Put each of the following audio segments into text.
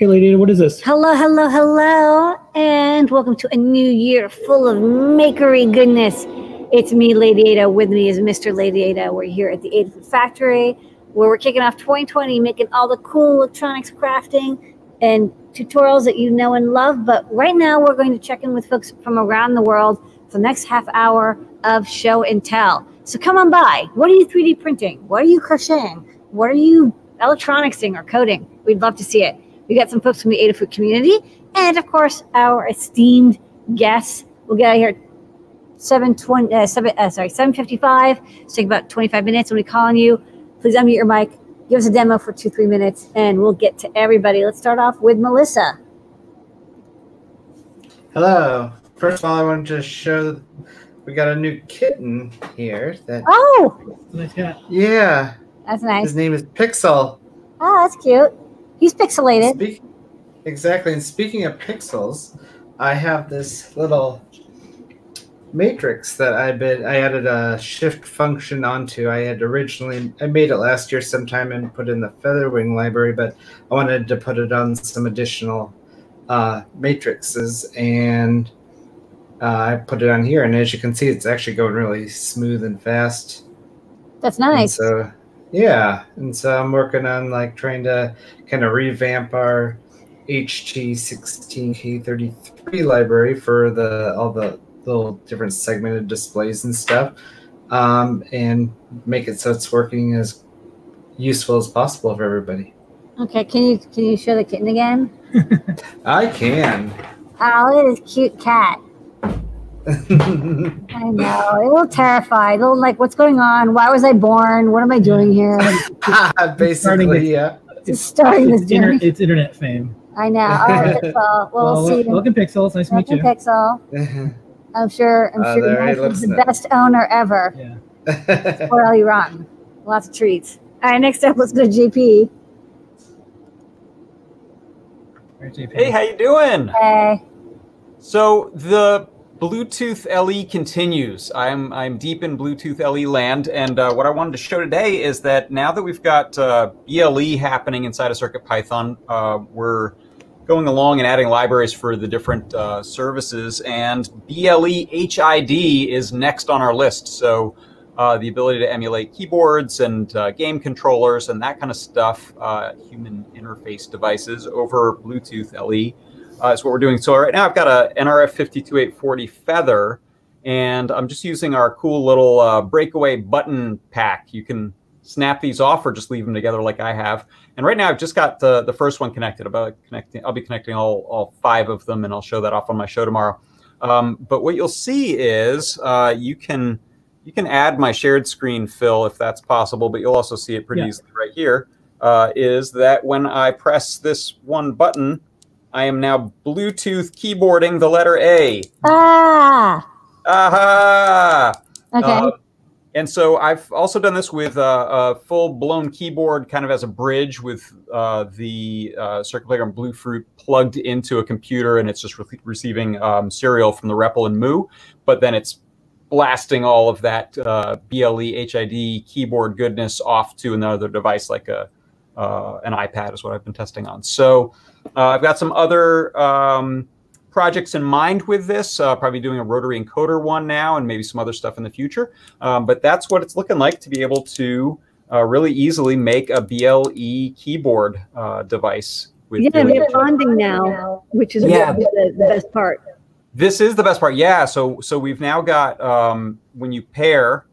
Okay, Lady Ada, what is this? Hello, hello, hello, and welcome to a new year full of makery goodness. It's me, Lady Ada. With me is Mr. Lady Ada. We're here at the Ada Factory, where we're kicking off 2020, making all the cool electronics crafting and tutorials that you know and love. But right now, we're going to check in with folks from around the world for the next half hour of show and tell. So come on by. What are you 3D printing? What are you crocheting? What are you electronicsing or coding? We'd love to see it. We got some folks from the Adafruit community, and of course, our esteemed guests. We'll get out here 720, uh, 7, uh, sorry, 755. So take about 25 minutes when we call on you. Please unmute your mic. Give us a demo for two, three minutes, and we'll get to everybody. Let's start off with Melissa. Hello. First of all, I wanted to show we got a new kitten here. That Oh, Nice cat. yeah, that's nice. his name is Pixel. Oh, that's cute. He's pixelated. Speak, exactly. And speaking of pixels, I have this little matrix that I been I added a shift function onto. I had originally I made it last year sometime and put in the Featherwing library, but I wanted to put it on some additional uh, matrices and uh, I put it on here. And as you can see, it's actually going really smooth and fast. That's And nice. so yeah, and so I'm working on like trying to kind of revamp our HT16K33 library for the all the little different segmented displays and stuff, um, and make it so it's working as useful as possible for everybody. Okay, can you can you show the kitten again? I can. Oh, look at this cute cat. I know. A little terrified. A little like, what's going on? Why was I born? What am I doing here? Basically, yeah. Just starting this It's, inter- journey. it's internet fame. I know. All right, Pixel. Well, Well, we'll see. you. welcome, Pixel. It's nice to meet you. Pixel. I'm sure. I'm Oh, sure there he Max looks is the now. best owner ever. Yeah. Well, you run. Lots of treats. All right, next up, let's go to JP. JP. Hey, how you doing? Hey. So the Bluetooth LE continues. I'm I'm deep in Bluetooth LE land, and uh, what I wanted to show today is that now that we've got uh, BLE happening inside of CircuitPython, uh, we're going along and adding libraries for the different uh, services, and BLE HID is next on our list. So. Uh, the ability to emulate keyboards and uh, game controllers and that kind of stuff, human interface devices over Bluetooth LE uh, is what we're doing. So right now I've got a NRF 52840 Feather, and I'm just using our cool little uh, breakaway button pack. You can snap these off or just leave them together like I have. And right now I've just got the, the first one connected. About connecting, I'll be connecting all, all five of them, and I'll show that off on my show tomorrow. Um, but what you'll see is uh, you can you can add my shared screen fill if that's possible, but you'll also see it pretty Yeah. easily right here. Uh, is that when I press this one button, I am now Bluetooth keyboarding the letter A. Ah. Aha! Okay. Uh, and so I've also done this with uh, a full-blown keyboard, kind of as a bridge, with uh, the uh, Circuit Playground Bluefruit plugged into a computer, and it's just re- receiving um, serial from the REPL and Mu. But then it's blasting all of that uh, BLE HID keyboard goodness off to another device, like a uh, an iPad, is what I've been testing on. So uh, I've got some other. Um, projects in mind with this. Uh, probably doing a rotary encoder one now, and maybe some other stuff in the future. Um, but that's what it's looking like to be able to uh, really easily make a BLE keyboard uh, device. With yeah, BLE. they're bonding now, which is Yeah. the, the best part. This is the best part. Yeah. So so we've now got um, when you pair,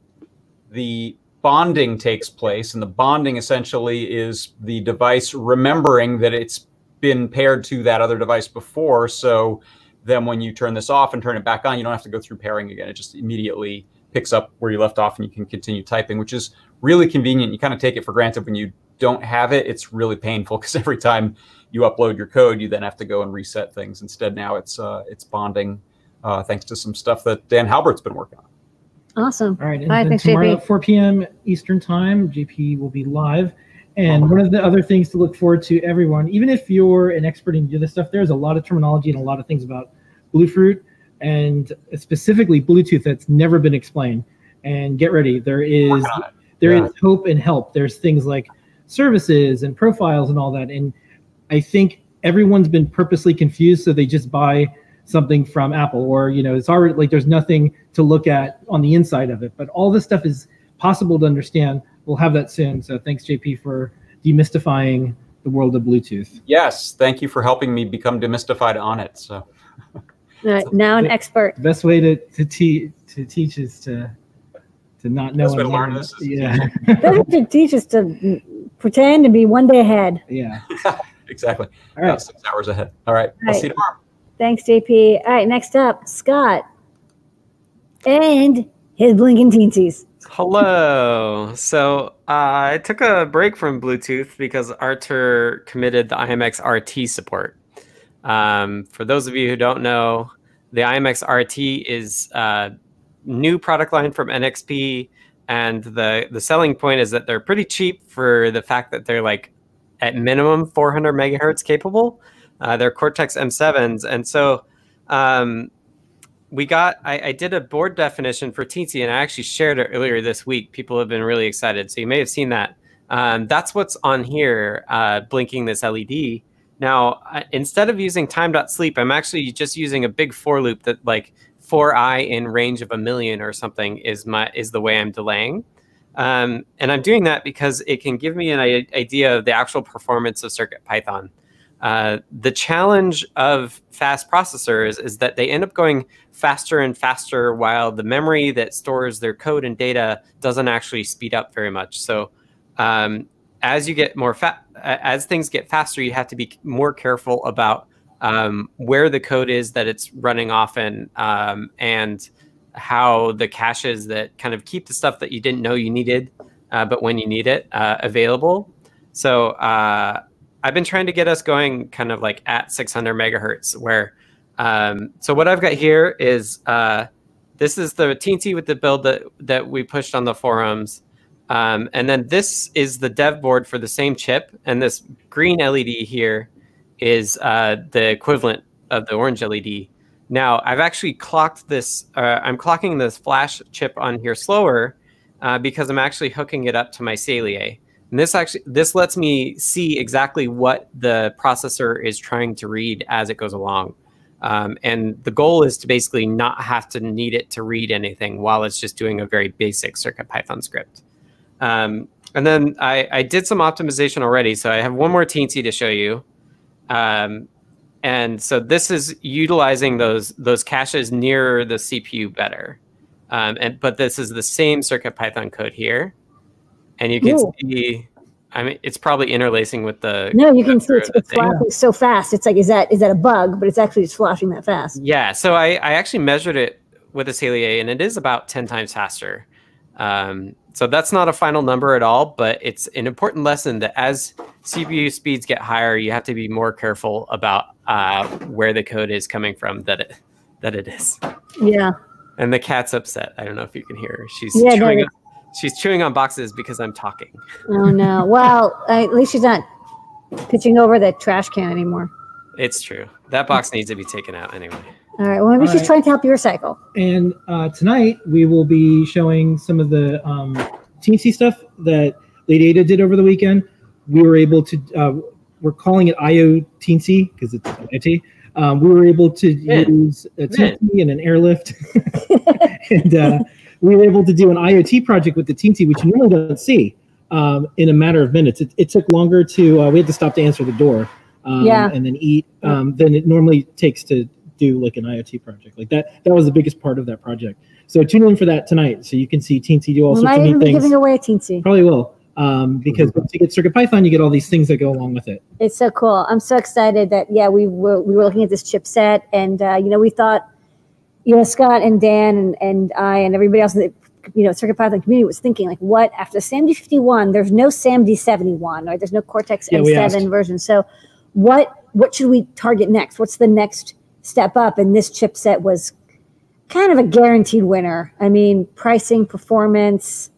the bonding takes place, and the bonding essentially is the device remembering that it's been paired to that other device before. So then when you turn this off and turn it back on, you don't have to go through pairing again. It just immediately picks up where you left off and you can continue typing, which is really convenient. You kind of take it for granted when you don't have it. It's really painful because every time you upload your code, you then have to go and reset things. Instead, now it's uh, it's bonding uh, thanks to some stuff that Dan Halbert's been working on. Awesome. All right, and All right, then thanks, tomorrow JP. at 4 p.m. Eastern Time, JP will be live. And one of the other things to look forward to, everyone, even if you're an expert in do this stuff, there's a lot of terminology and a lot of things about Bluefruit and specifically Bluetooth that's never been explained. And get ready, there is Working on it. there is hope and help. There's things like services and profiles and all that. And I think everyone's been purposely confused, so they just buy something from Apple, or you know, it's already like there's nothing to look at on the inside of it. But all this stuff is possible to understand. We'll have that soon. So thanks, JP, for demystifying the world of Bluetooth. Yes, thank you for helping me become demystified on it. So All right, now an expert. The best way to to, te- to teach is to to not know. Best way and to learn learn. is to yeah, Better to teach us to pretend and be one day ahead. yeah. exactly. All right. About six hours ahead. All right. I'll see you tomorrow. Thanks, JP. All right, next up, Scott. And his blinking teensies. Hello. So uh, I took a break from Bluetooth because Artur committed the IMX RT support. Um, for those of you who don't know, the IMX RT is a new product line from NXP, and the the selling point is that they're pretty cheap for the fact that they're like at minimum 400 megahertz capable. Uh, they're Cortex M7s, and so um, we got I, I did a board definition for Teensy and I actually shared it earlier this week. People have been really excited. So you may have seen that. Um, that's what's on here, uh, blinking this LED. Now, uh, instead of using time.sleep, I'm actually just using a big for loop that like for i in range of a million or something is my is the way I'm delaying. Um, and I'm doing that because it can give me an idea of the actual performance of Circuit Python. Uh, the challenge of fast processors is that they end up going faster and faster while the memory that stores their code and data doesn't actually speed up very much. So um, as you get more fa- as things get faster, you have to be more careful about um, where the code is that it's running often um, and how the caches that kind of keep the stuff that you didn't know you needed, uh, but when you need it, uh, available. So uh, I've been trying to get us going kind of like at 600 megahertz where um, so what I've got here is uh, this is the Teensy with the build that that we pushed on the forums. Um, and then this is the dev board for the same chip. And this green LED here is uh, the equivalent of the orange LED. Now I've actually clocked this, uh, I'm clocking this flash chip on here slower uh, because I'm actually hooking it up to my Saleae. And this actually this lets me see exactly what the processor is trying to read as it goes along. Um, and the goal is to basically not have to need it to read anything while it's just doing a very basic CircuitPython script. Um, and then I, I did some optimization already, so I have one more teensy to show you. Um, and so this is utilizing those those caches near the CPU better. Um, and but this is the same CircuitPython code here, and you can Cool. see. I mean, it's probably interlacing with the No, you can see it's, it's flashing so fast. It's like, is that is that a bug? But it's actually just flashing that fast. Yeah, so I, I actually measured it with a Saleae, and it is about 10 times faster. Um, so that's not a final number at all, but it's an important lesson that as CPU speeds get higher, you have to be more careful about uh, where the code is coming from that it that it is. Yeah. And the cat's upset. I don't know if you can hear her. She's Yeah, chewing. on, she's chewing on boxes because I'm talking. Oh no. Well, at least she's not pitching over the trash can anymore. It's true. That box needs to be taken out anyway. All right. Well, maybe All she's right. trying to help you recycle. And uh, tonight we will be showing some of the um, teensy stuff that Lady Ada did over the weekend. We were able to, uh, we're calling it IO teensy because it's IoT. Um, we were able to Mint. use a Mint. teensy and an airlift, and uh, we were able to do an IoT project with the teensy, which you normally don't see um, in a matter of minutes. It, it took longer to, uh, we had to stop to answer the door. Um, Yeah. and then eat um, than it normally takes to do like an IoT project. Like that, that was the biggest part of that project. So tune in for that tonight, so you can see Teensy do all we sorts might of even neat be things. giving away a teensy. Probably will, um, because once you get Circuit Python, you get all these things that go along with it. It's so cool. I'm so excited that yeah, we were we were looking at this chipset, and uh, you know we thought, you know, Scott and Dan and, and I and everybody else in the you know Circuit Python community was thinking like, what after SAMD 51? There's no SAMD 71, right? There's no Cortex Yeah, we M7 asked. version. So, what what should we target next? What's the next step up? And this chipset was kind of a guaranteed winner. I mean, pricing, performance,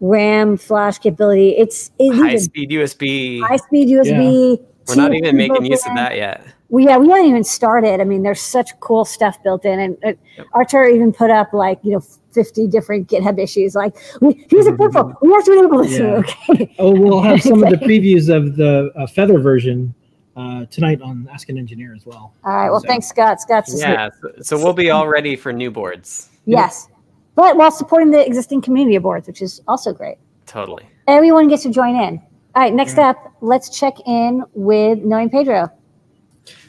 RAM, flash capability. It's it, these High are speed USB. high speed USB. We're not even making built use of that yet. Well, yeah, we haven't even started. I mean, there's such cool stuff built in, and uh, Yep. Artur even put up like you know 50 different GitHub issues. Like, we, here's a purple. We have to enable this. Yeah. Okay. Oh, we'll have some of the previews of the uh, Feather version uh, tonight on Ask an Engineer as well. All right. Well, So- thanks, Scott. Scott's Yeah, so, so we'll be all ready for new boards. yes, but while supporting the existing community of boards, which is also great. Totally. Everyone gets to join in. All right. Next up, let's check in with Noe and Pedro.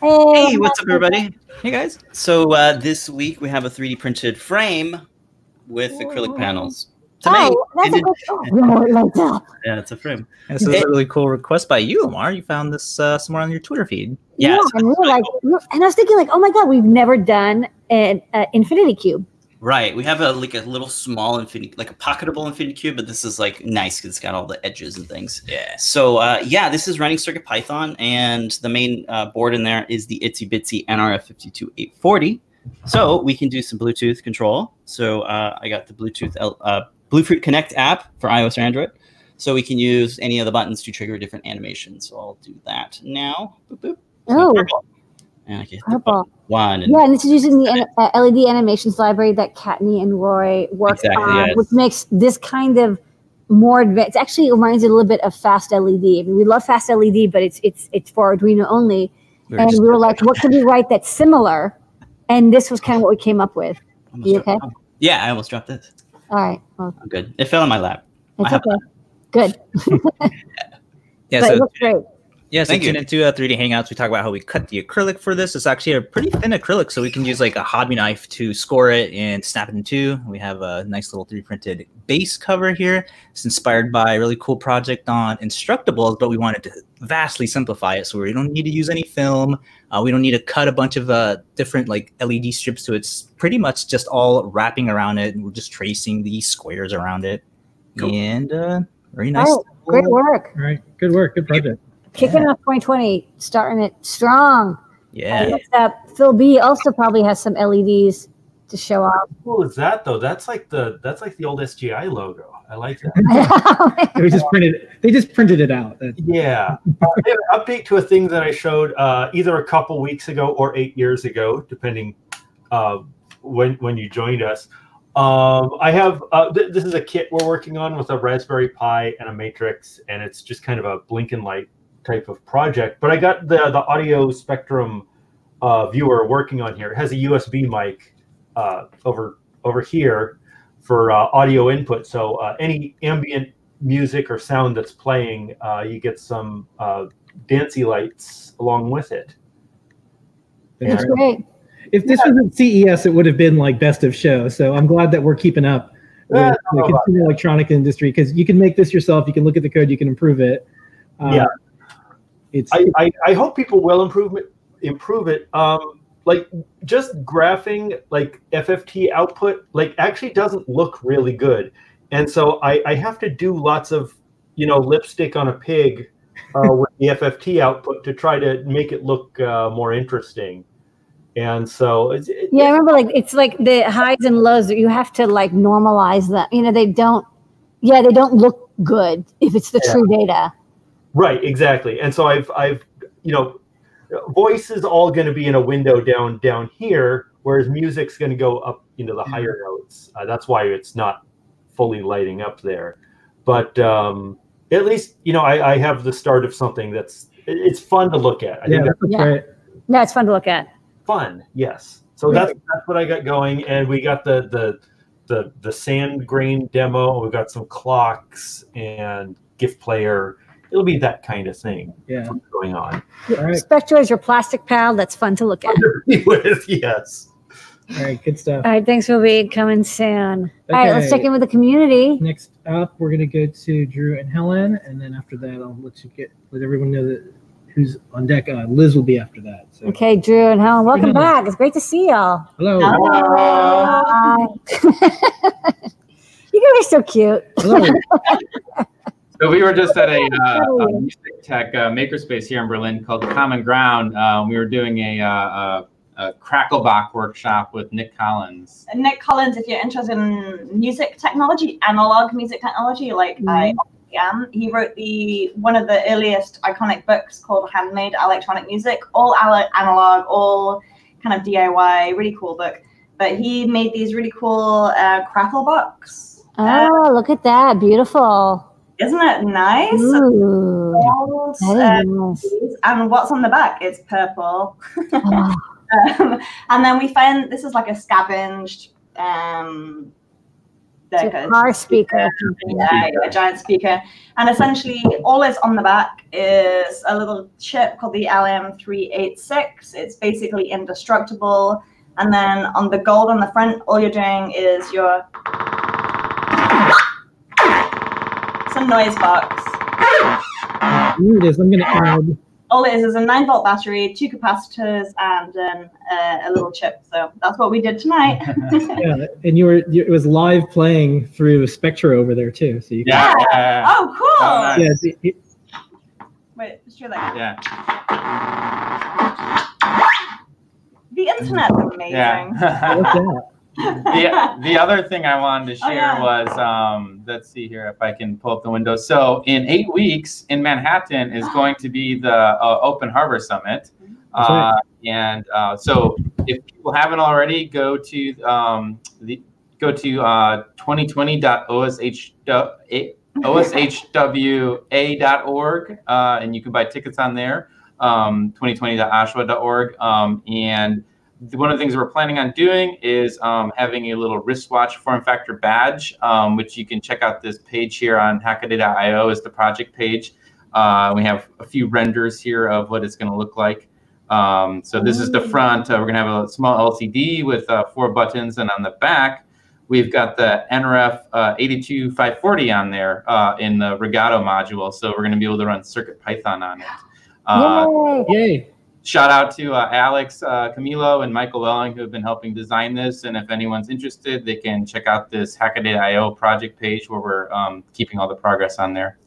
Hey, Hey, what's up, everybody? Hey, guys. So uh, this week we have a 3D printed frame with acrylic panels. To. Oh, that's a And good. Oh, no, it. Yeah, it's a frame. And this is a really cool request by you, Limor. You found this uh, somewhere on your Twitter feed. Yeah, Yeah, so and we it's were like, we were- and I was thinking, like, oh my god, we've never done an uh, infinity cube. Right. We have a like a little small infinity, like a pocketable infinity cube, but this is like nice because it's got all the edges and things. Yeah. So uh, yeah, this is running Circuit Python, and the main uh, board in there is the Itsy Bitsy NRF52840. So we can do some Bluetooth control. So uh, I got the Bluetooth L- uh, Bluefruit Connect app for iOS or Android. So we can use any of the buttons to trigger different animations. So I'll do that now. Boop, boop. Oh, And I can hit the purple. one Yeah, and this is using the uh, LED animations library that Kattni and Roy worked Exactly, on, yes. which makes this kind of more advanced. Actually, it reminds you a little bit of Fast LED. I mean, we love Fast LED, but it's it's it's for Arduino only. We and we were like, what can we write that's similar? And this was kind of what we came up with. almost You dropped- okay? Yeah, I almost dropped this. All right, well, I'm good. It fell in my lap. it's okay. Good, Yeah, but it looks great. Yeah, so Thank tune you. into uh, 3D Hangouts. We talk about how we cut the acrylic for this. It's actually a pretty thin acrylic, so we can use like a hobby knife to score it and snap it in two. We have a nice little 3D printed base cover here. It's inspired by a really cool project on Instructables, but we wanted to vastly simplify it, so we don't need to use any film. Uh, we don't need to cut a bunch of uh, different like LED strips so. It's pretty much just all wrapping around it, and we're just tracing these squares around it. Cool. And uh, very nice. Oh, great work. All right, good work, good project. Kicking off 2020, starting it strong. Yeah. Next up, Phil B also probably has some LEDs to show off. cool is that though? That's like the that's like the old SGI logo. I like that. They just printed. They just printed it out. Yeah. Uh, an update to a thing that I showed uh, either a couple weeks ago or eight years ago, depending uh, when when you joined us. Um, I have uh, th- this is a kit we're working on with a Raspberry Pi and a Matrix, and it's just kind of a blinking light type of project. But I got the the Audio Spectrum uh, viewer working on here. It has a USB mic uh, over over here for uh, audio input. So uh, any ambient music or sound that's playing, uh, you get some uh, dancey lights along with it. That's great. If this was at CES, it would have been like best of show. So I'm glad that we're keeping up with Yeah, the consumer electronic industry because you can make this yourself. You can look at the code. You can improve it. Uh, Yeah. It's I, I, I hope people will improve it. Improve it. Um, like just graphing like FFT output like actually doesn't look really good, and so I, I have to do lots of you know lipstick on a pig uh, with the FFT output to try to make it look uh, more interesting. And so it's, it, Yeah, I remember like it's like the highs and lows that you have to like normalize them. You know, they don't. Yeah, they don't look good if it's the Yeah. true data. Right, exactly. And so I've I've you know voice is all going to be in a window down down here, whereas music's going to go up into the higher notes. Uh, that's why it's not fully lighting up there. But um, at least you know I, I have the start of something that's it's fun to look at. I yeah, think that's that's Yeah. right. No, it's fun to look at. fun. Yes. So that's that's what I got going, and we got the the the the sand grain demo. We've got some clocks and GIF player. It'll be that kind of thing Yeah. going on. All right. Spectra is your plastic pal. That's fun to look at. with yes. All right. Good stuff. All right, thanks for being coming soon. All right, let's check in with the community. Next up, we're gonna go to Drew and Helen, and then after that, I'll let you get let everyone know that who's on deck. Uh, Liz will be after that. So Okay, Drew and Helen, welcome Helen. back. It's great to see y'all. hello. Hi. you guys are so cute. Hello. So we were just at a, uh, a music tech uh, makerspace here in Berlin called Common Ground. Uh, we were doing a, uh, a, a Cracklebox workshop with Nick Collins. And Nick Collins, if you're interested in music technology, analog music technology, like I am, he wrote the one of the earliest iconic books called Handmade Electronic Music, all analog, all kind of DIY, really cool book. But he made these really cool uh, Cracklebox. Oh, look at that. Beautiful. Isn't it nice? Ooh, Gold, that uh, nice. and what's on the back? It's purple. Oh, um, and then we find this is like a scavenged um it's like a a- car speaker. yeah, a giant speaker. And essentially, all is on the back is a little chip called the LM386. It's basically indestructible. And then on the gold on the front, all you're doing is you're. It's a noise box. Here it is. I'm going to add. All it is is a 9 volt battery, two capacitors, and then uh, a little chip. So that's what we did tonight. Yeah, and you were you, it was live playing through Spectra over there too. So you can, Yeah. yeah, oh, cool. Oh, nice. yeah, the- it- Wait, just do that. yeah. The internet's amazing. Yeah. The, the other thing I wanted to Oh, share yeah. was um, let's see here if I can pull up the window. So in eight weeks in Manhattan is going to be the uh, Open Hardware Summit. Uh, and uh, so if people haven't already, go to um, the go to uh, 2020.osh oshwa.org uh, and you can buy tickets on there. Um, 2020.oshwa.org um, and one of the things we're planning on doing is um, having a little wristwatch form factor badge, um, which you can check out this page here on hackaday.io is the project page. Uh, we have a few renders here of what it's going to look like. Um, so this is the front. Uh, we're going to have a small LCD with uh, four buttons, and on the back, we've got the NRF uh, 82540 on there uh, in the Regato module. So we're going to be able to run Circuit Python on it. Uh, Yay. Yay! shout out to uh, Alex uh, Camilo and Michael Welling who have been helping design this. And if anyone's interested, they can check out this Hackaday.io project page where we're um, keeping all the progress on there.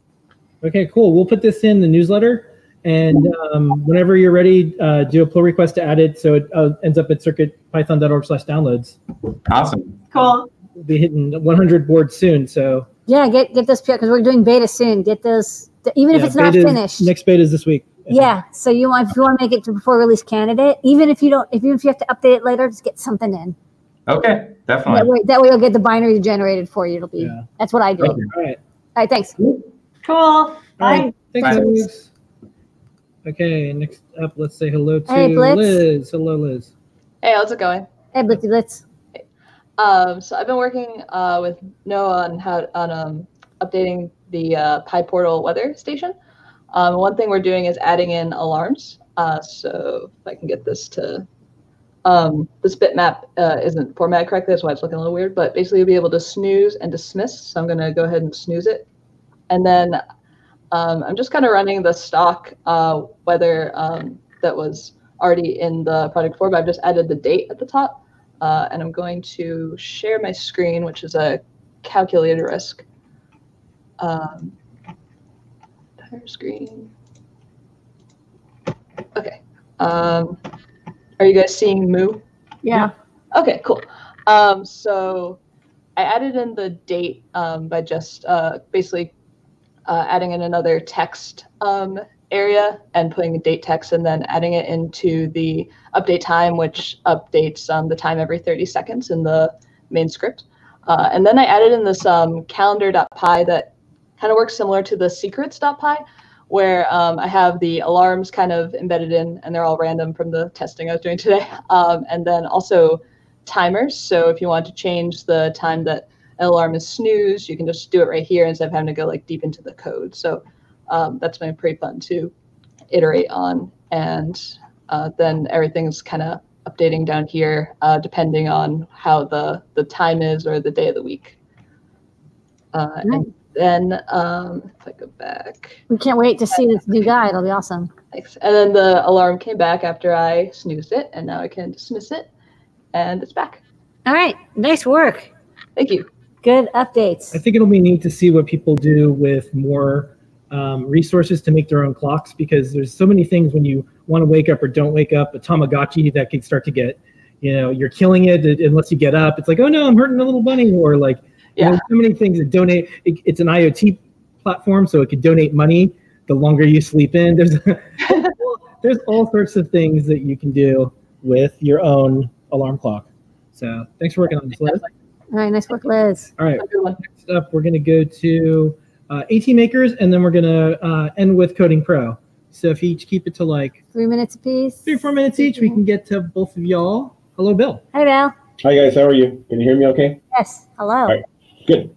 Okay, cool. We'll put this in the newsletter, and um, whenever you're ready, uh, do a pull request to add it so it uh, ends up at circuitpython.org slash downloads. Awesome. Cool. We'll be hitting 100 boards soon, so Yeah, get get those because we're doing beta soon. Get those, even if it's not finished. Next beta is this week. Yeah, so you want if you want to make it to before release candidate, even if you don't, if even if you have to update it later, just get something in. Okay, That definitely. way, that way you'll get the binary generated for you. It'll be Yeah. that's what I do. All All right. right, thanks. Cool. All right. Bye. Thanks, Bye. Okay, next up, let's say hello to Hey, Liz. Hello, Liz. Hey, how's it going? Hey, Blitzy Blitz. Um, so I've been working uh, with Noah on how on um, updating the uh, PyPortal weather station. Um, one thing we're doing is adding in alarms. Uh, so if I can get this to, um, this bitmap uh, isn't formatted correctly, that's why it's looking a little weird. But basically, you'll be able to snooze and dismiss. So I'm going to go ahead and snooze it, and then um, I'm just kind of running the stock uh, weather um, that was already in the project for, but I've just added the date at the top. Uh, and I'm going to share my screen, which is a calculated risk. Um, screen. Okay. Um, are you guys seeing Mu? Yeah. Okay, cool. Um, so I added in the date um, by just uh, basically uh, adding in another text um, area and putting a date text and then adding it into the update time, which updates um, the time every 30 seconds in the main script. Uh, and then I added in this um, calendar.py that kind of works similar to the secrets.py, where um, I have the alarms kind of embedded in, and they're all random from the testing I was doing today. Um, and then also timers. So if you want to change the time that an alarm is snoozed, you can just do it right here instead of having to go like deep into the code. So um, that's been pretty fun to iterate on. And uh, then everything's kind of updating down here uh, depending on how the, the time is or the day of the week. Uh, And then um, if I go back, We can't wait to see this new guy. It'll be awesome. Thanks. And then the alarm came back after I snoozed it, and now I can dismiss it, and it's back. All right, nice work. Thank you. Good updates. I think it'll be neat to see what people do with more um, resources to make their own clocks because there's so many things when you want to wake up or don't wake up. A Tamagotchi that can start to get, you know, you're killing it unless you get up. It's like, oh no, I'm hurting a little bunny, or like, you know, Yeah. so many things that donate. It, it's an IoT platform, so it could donate money the longer you sleep in. There's there's all sorts of things that you can do with your own alarm clock. So thanks for working on this, Liz. All right, nice work, Liz. All right, Have a good one. next up, we're going to go to uh, AT makers, and then we're gonna uh, end with Coding Pro. So if you each keep it to like Three minutes apiece. three or four minutes each, we can get to both of y'all. Hello, Bill. Hi, Bill. Hi guys, how are you? Can you hear me okay? Yes. Hello. Good.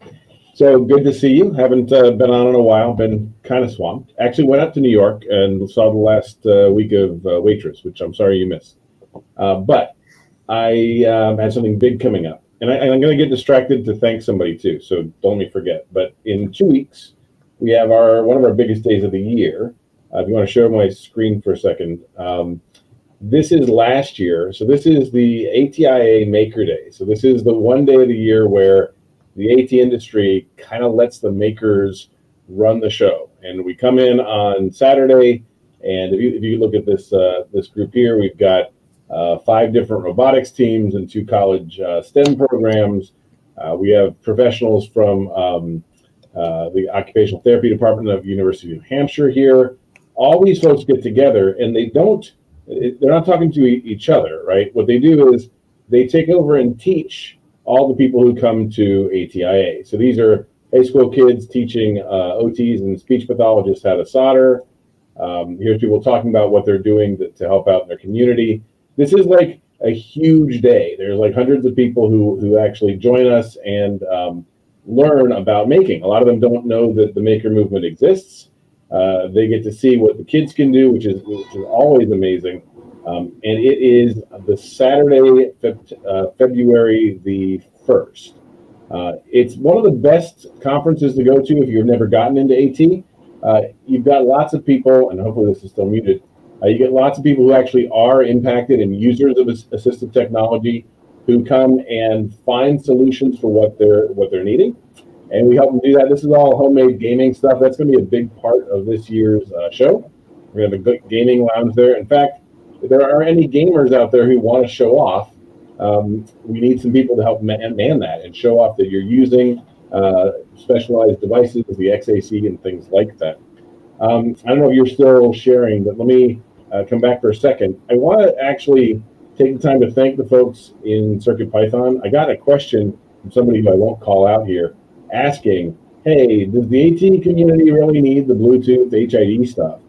So good to see you. Haven't uh, been on in a while. Been kind of swamped. Actually, went up to New York and saw the last uh, week of uh, Waitress, which I'm sorry you missed. Uh, but I um, had something big coming up, and, I, I'm going to get distracted to thank somebody too. So don't let me forget. But in two weeks, we have our one of our biggest days of the year. Uh, if you want to show my screen for a second. Um, this is last year. So this is the ATIA Maker Day. So this is the one day of the year where the AT industry kind of lets the makers run the show. And we come in on Saturday, and if you, if you look at this uh, this group here, we've got uh, five different robotics teams and two college uh, STEM programs. Uh, we have professionals from um, uh, the occupational therapy department of University of New Hampshire here. All these folks get together, and they don't. They're not talking to each other, right? What they do is they take over and teach all the people who come to ATIA. So these are high school kids teaching uh, OTs and speech pathologists how to solder. Um, here's people talking about what they're doing to, to help out in their community. This is like a huge day. There's like hundreds of people who who actually join us and um, learn about making. A lot of them don't know that the maker movement exists. Uh, they get to see what the kids can do, which is which is always amazing. Um, and it is the Saturday, uh, February the 1st. Uh, it's one of the best conferences to go to if you've never gotten into AT. Uh, you've got lots of people, and hopefully this is still muted. Uh, you get lots of people who actually are impacted and users of assistive technology who come and find solutions for what they're what they're needing, and we help them do that. This is all homemade gaming stuff. That's going to be a big part of this year's uh, show. We're going to have a good gaming lounge there. In fact, if there are any gamers out there who want to show off, um, we need some people to help man, man that and show off that you're using uh, specialized devices, the XAC, and things like that. Um, I don't know if you're still sharing, but let me uh, come back for a second. I want to actually take the time to thank the folks in Circuit Python. I got a question from somebody who I won't call out here asking, hey, does the AT community really need the Bluetooth HID stuff?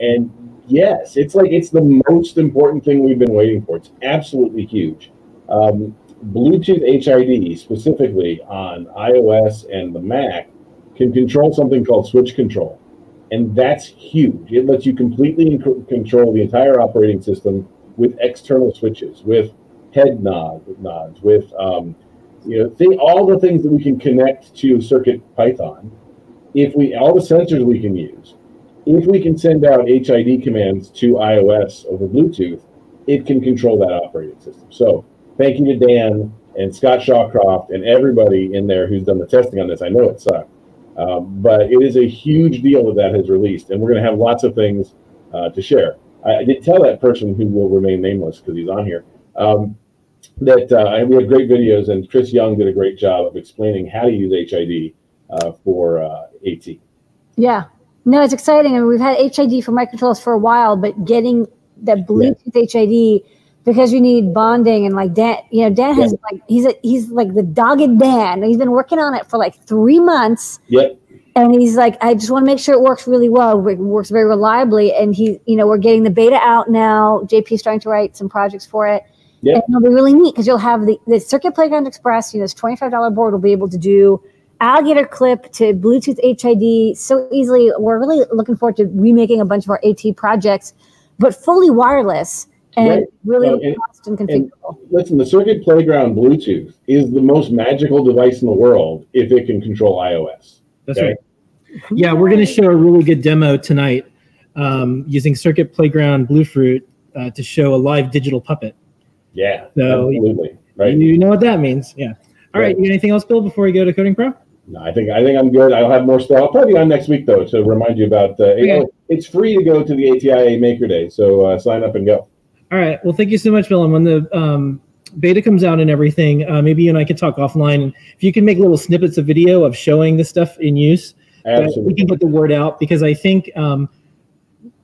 And yes, it's like it's the most important thing we've been waiting for. It's absolutely huge. Um, Bluetooth HID, specifically on iOS and the Mac, can control something called switch control. And that's huge. It lets you completely control the entire operating system with external switches, with head nod, nods, with um, you know, think, all the things that we can connect to Circuit Python. If we all the sensors we can use, if we can send out HID commands to iOS over Bluetooth, it can control that operating system. So thank you to Dan and Scott Shawcroft and everybody in there who's done the testing on this. I know it sucked, um, but it is a huge deal that that has released, and we're going to have lots of things uh, to share. I, I did tell that person who will remain nameless because he's on here um, that uh, we have great videos, and Chris Young did a great job of explaining how to use HID uh, for uh, AT. Yeah. No, it's exciting. I mean, we've had HID for microcontrollers for a while, but getting that Bluetooth HID because you need bonding and like Dan, you know, Dan has like he's a, he's like the dogged Dan. He's been working on it for like three months. Yep. And he's like, I just want to make sure it works really well. It works very reliably. And he, you know, we're getting the beta out now. JP's trying to write some projects for it. Yep. And it'll be really neat because you'll have the, the Circuit Playground Express, you know, this $25 board will be able to do alligator clip to Bluetooth HID so easily. We're really looking forward to remaking a bunch of our AT projects, but fully wireless and Right. really No, and- fast and And configurable. listen, the Circuit Playground Bluetooth is the most magical device in the world if it can control iOS. That's Okay. right. Yeah, we're going to show a really good demo tonight um, using Circuit Playground Bluefruit uh, to show a live digital puppet. Yeah, So- absolutely. Right. You know what that means. Yeah. All right. You got anything else, Bill, before we go to Coding Pro? No, I think I think I'm good. I'll have more stuff. I'll probably be on next week though to remind you about. Uh, know, it's free to go to the ATIA Maker Day, so uh, sign up and go. All right. Well, thank you so much, Bill. And when the um, beta comes out and everything, uh, maybe you and I could talk offline. And if you can make little snippets of video of showing this stuff in use, we can get the word out because I think um,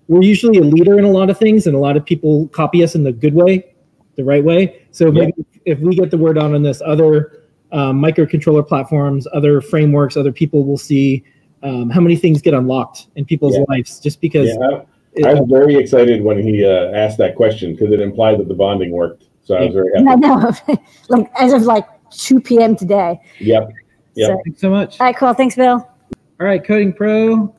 we're usually a leader in a lot of things, and a lot of people copy us in the good way, the right way. So maybe if we get the word out on this, other um, microcontroller platforms, other frameworks, other people will see um, how many things get unlocked in people's Yeah. lives just because. Yeah, it- I was very excited when he uh, asked that question because it implied that the bonding worked. So I was very happy. I know. like as of like 2 p.m. today. Yep. Yep. So- Thanks so much. All right, cool. Thanks, Bill. All right, Coding Pro,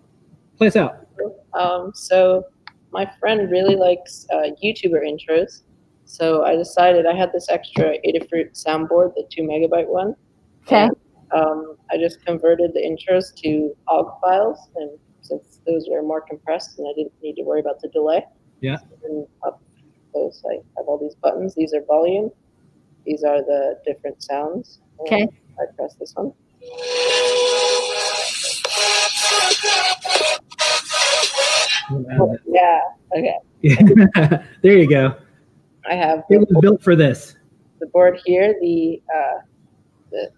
play us out. Um, so my friend really likes uh, YouTuber intros. So I decided I had this extra Adafruit soundboard, the two megabyte one. Okay. Um, I just converted the intros to OGG files, and since those were more compressed, and I didn't need to worry about the delay. Yeah. And up those, I have all these buttons. These are volume. These are the different sounds. And Okay. I press this one. Yeah. Okay. Yeah. there you go. I have It was built for this. the board here, the uh, the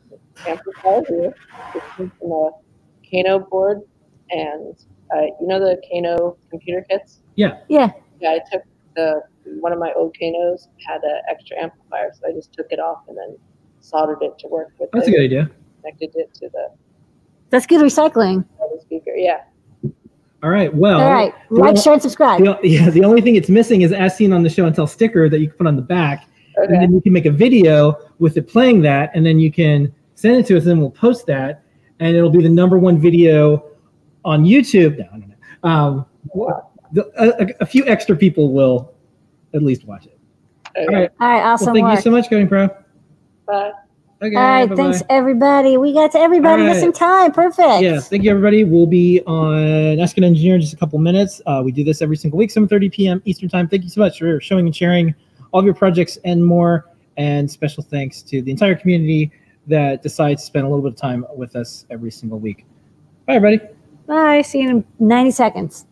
amplifier here. This is from a Kano board, and uh, you know the Kano computer kits. Yeah. Yeah. Yeah, I took the one of my old Kanos had an extra amplifier, so I just took it off and then soldered it to work with. That's a good idea. Connected it to the That's good recycling. other speaker. Yeah. All right. Well, All right. Like, only- share, and subscribe. the, yeah, the only thing it's missing is as seen on the show and tell sticker that you can put on the back. Okay. And then you can make a video with it playing that, and then you can send it to us, and we'll post that, and it'll be the number one video on YouTube. No, no, no. Um, the, a, a few extra people will at least watch it. All right. All right. Awesome well, thank work. you so much, Coding Pro. Bye. Okay. All right. bye-bye. Thanks, everybody. We got to everybody All just in right. time. Perfect. Yeah, thank you, everybody. We'll be on Ask an Engineer in just a couple minutes. Uh, we do this every single week, 7.30 p.m. Eastern Time. Thank you so much for showing and sharing all of your projects and more. And special thanks to the entire community that decides to spend a little bit of time with us every single week. Bye, everybody. Bye. See you in 90 seconds.